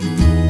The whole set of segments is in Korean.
Música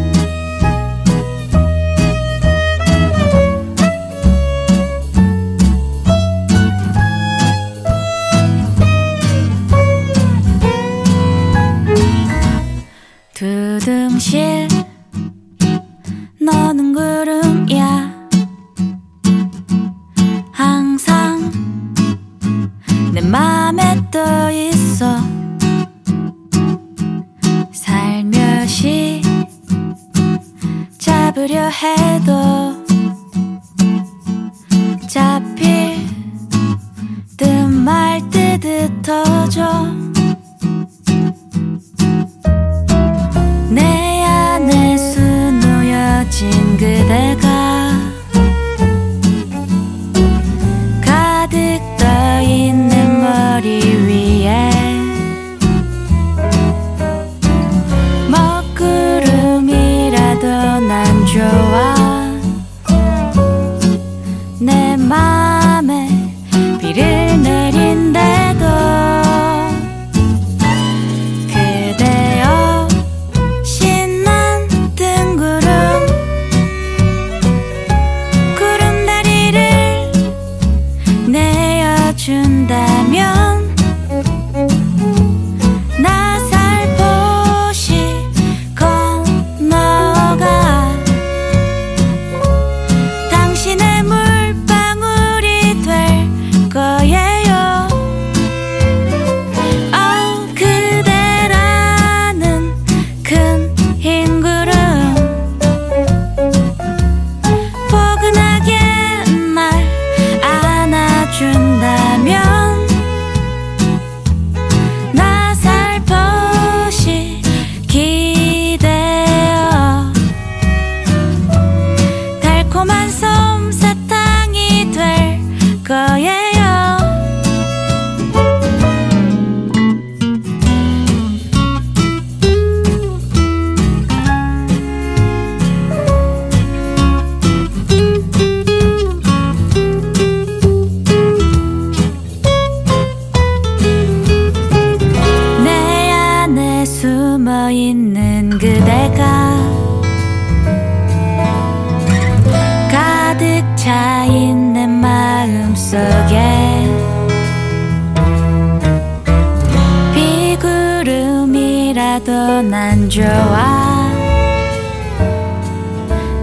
몰라도 난 좋아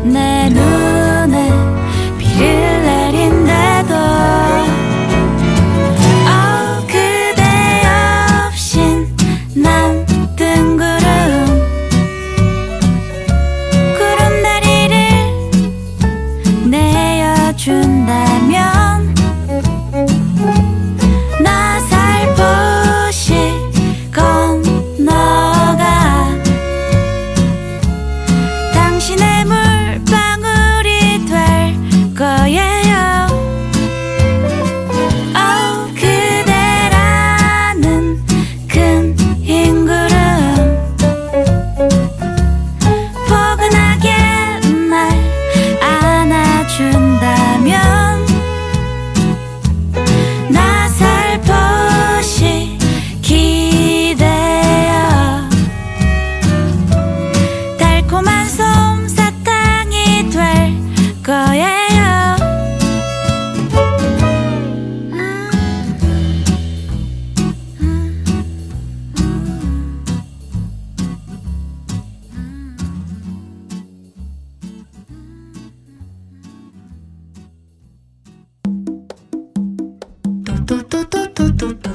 내 눈. tu, tu, tu, tu, tu.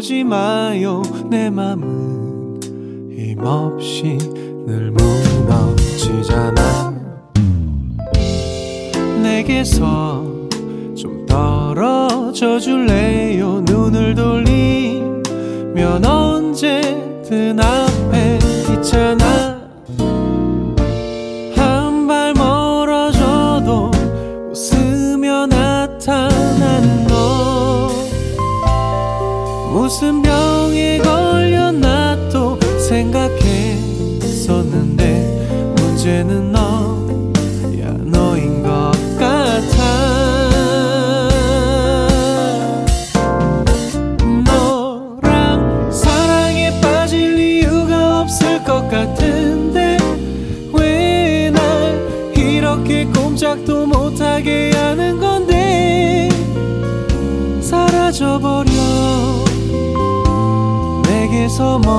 오지 마요. 내 맘은 힘없이 늘 무너지잖아. 내게서 좀 떨어져 줄래요? 눈을 돌리면 언제든 앞에 있잖아.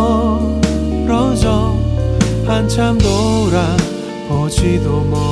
멀어져 한참 돌아보지도 못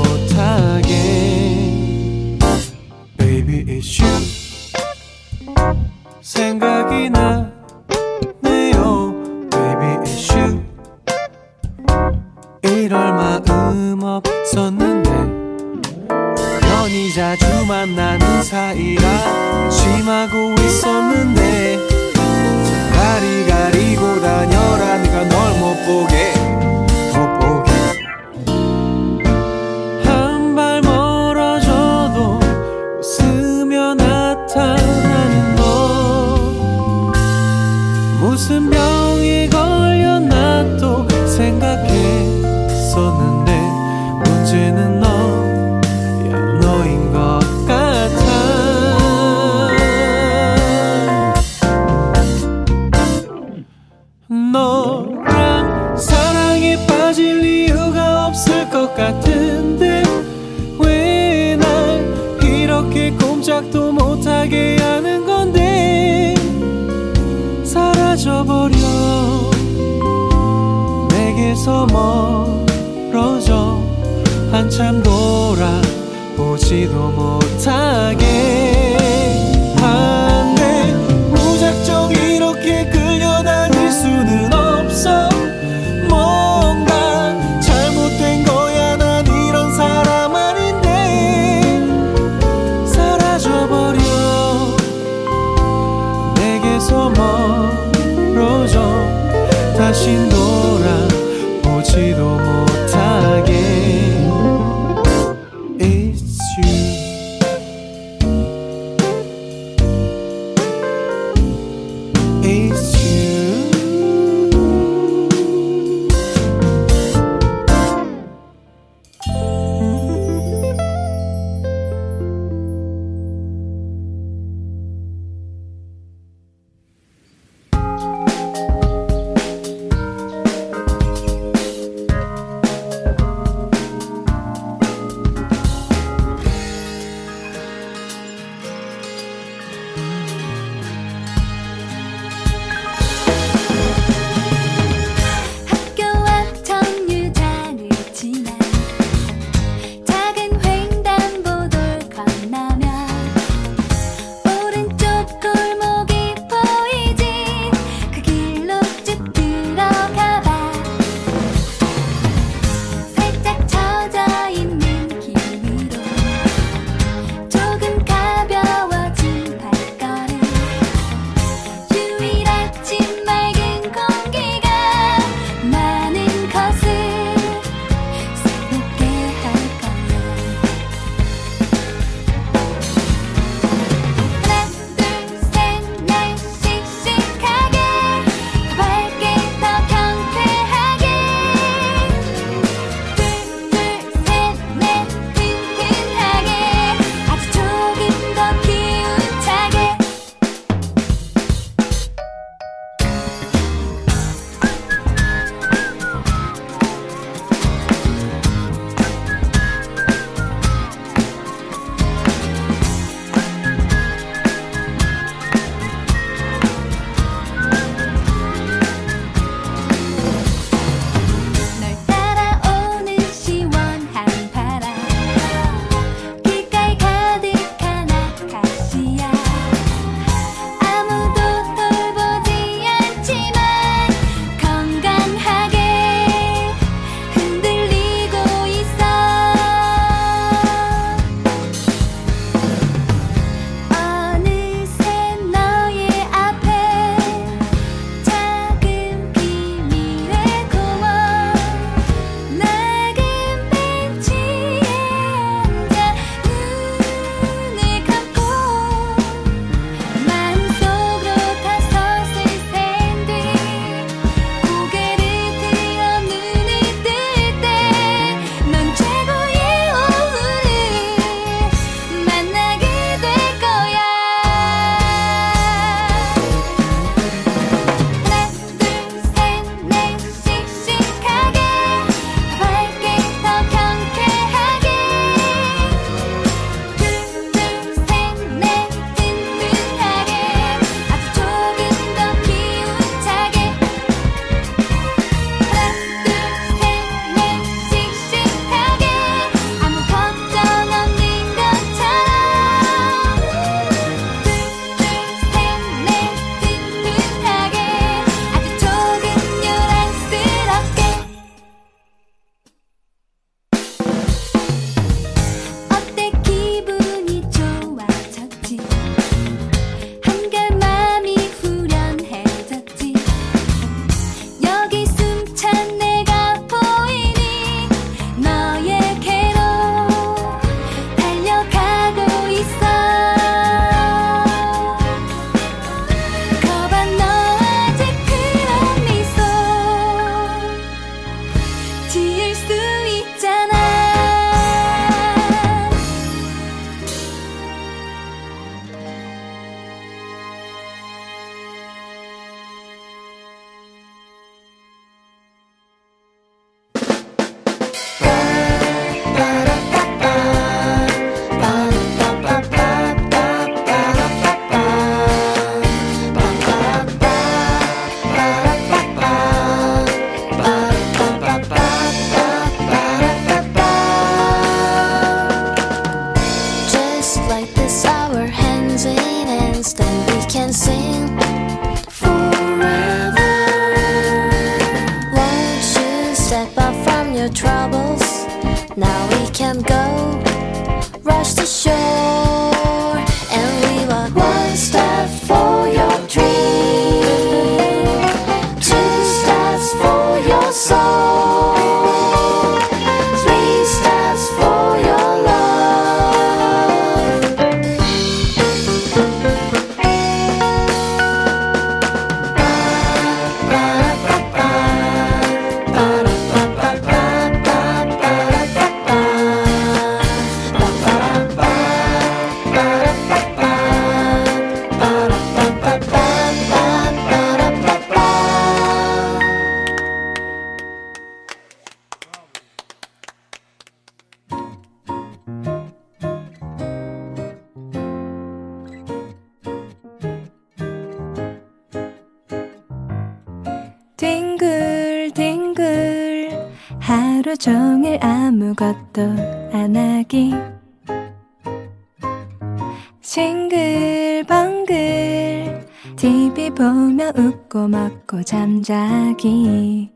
자기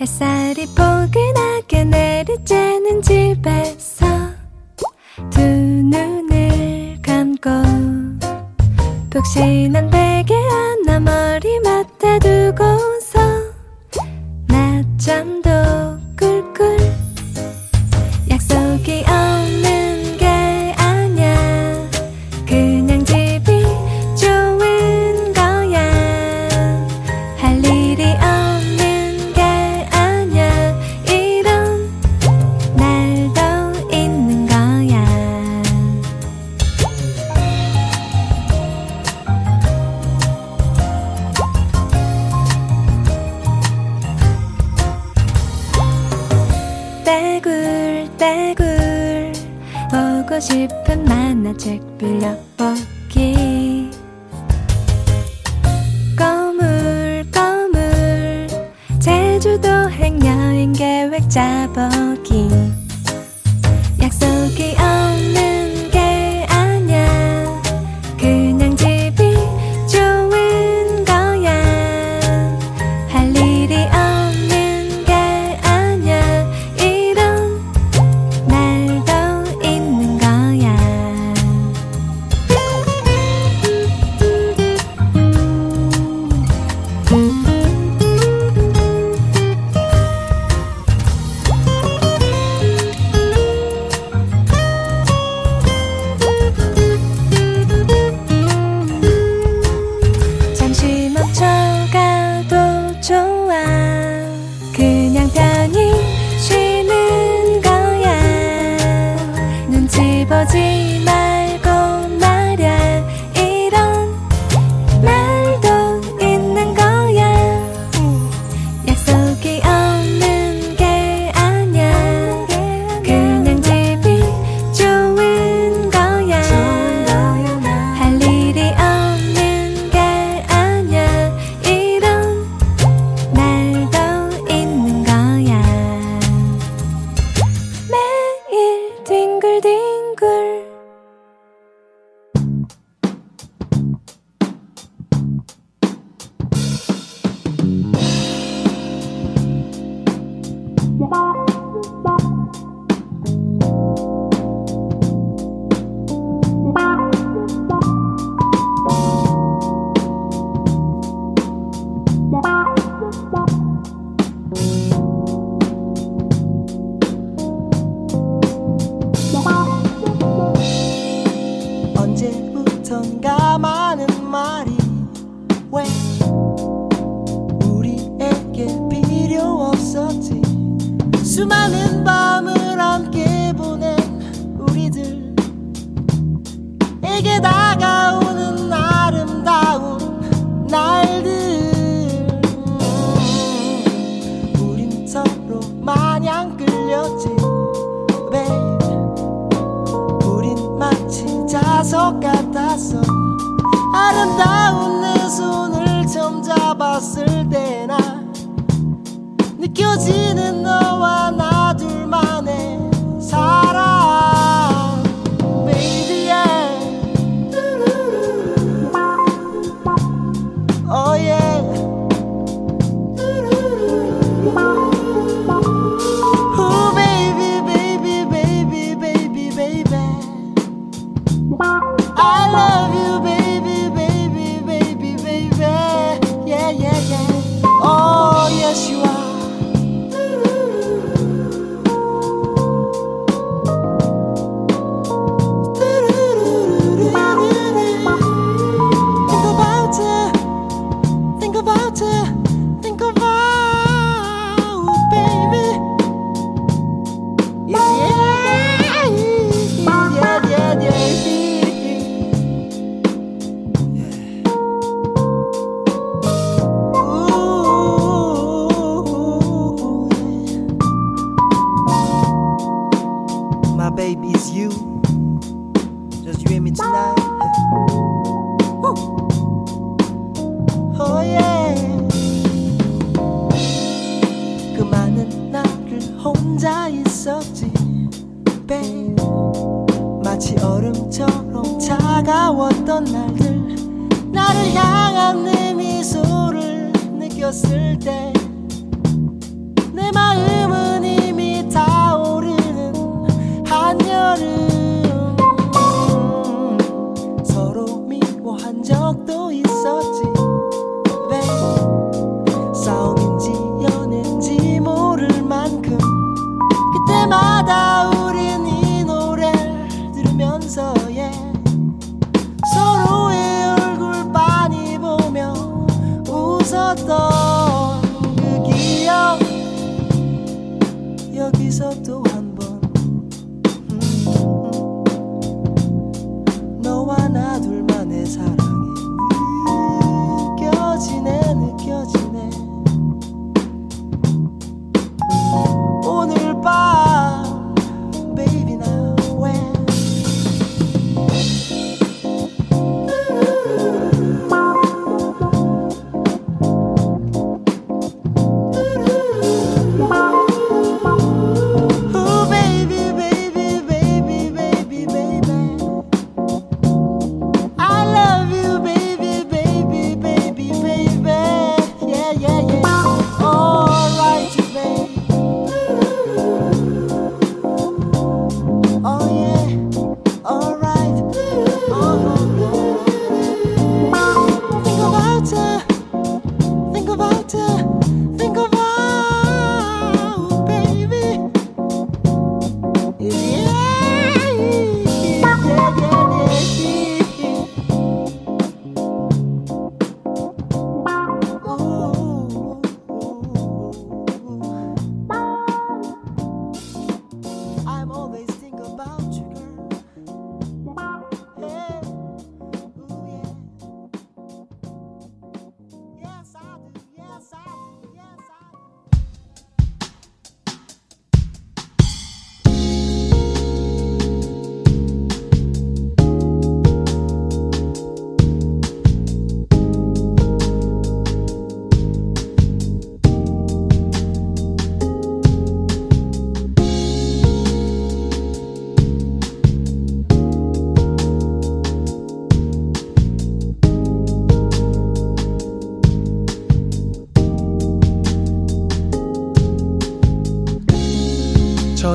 햇살이 포근하게 내 Vào 아름다운 내 손을 처음 잡았을 때나 느껴지는 너. you.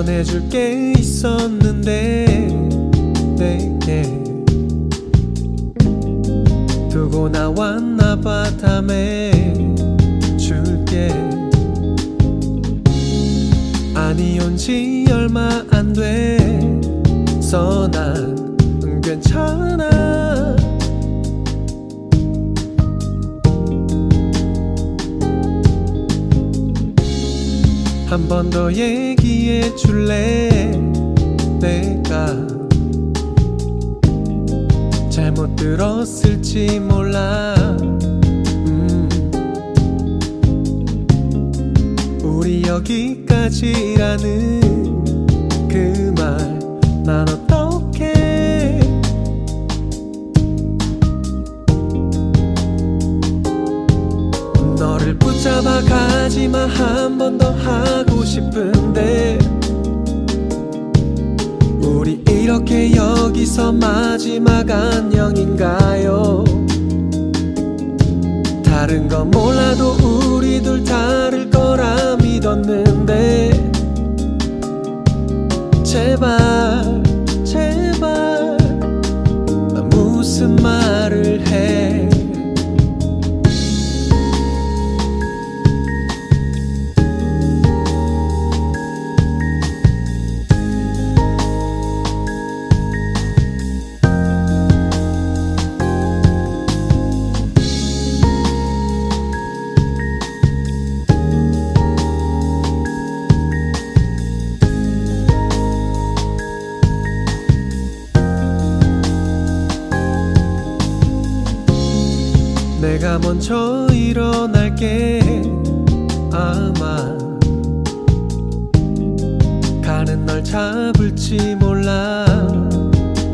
전해줄 게 있었는데 내게. 두고 나왔나 봐 다음에 줄게. 아니 온지 얼마 안 돼서 난 괜찮아. 한 번 더 얘기 해 줄래? 내가 잘못 들었을지 몰라. 음. 우리 여기까지라는 그 말 난 어떡해? 너를 붙잡아 가지마. 한 번 더 하고 싶은데 이렇게 여기서 마지막 안녕인가요? 다른 건 몰라도 우리 둘 다를 거라 믿었는데 제발 먼저 일어날게. 아마 가는 널 잡을지 몰라.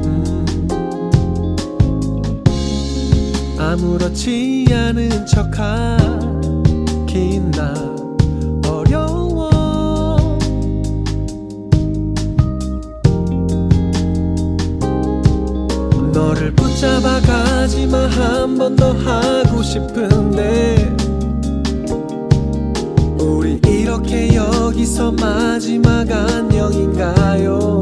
음. 아무렇지 않은 척하긴 나 어려워. 너를 붙잡아가 마지막 한번 더 하고 싶은데. 우리 이렇게 여기서 마지막 안녕인가요?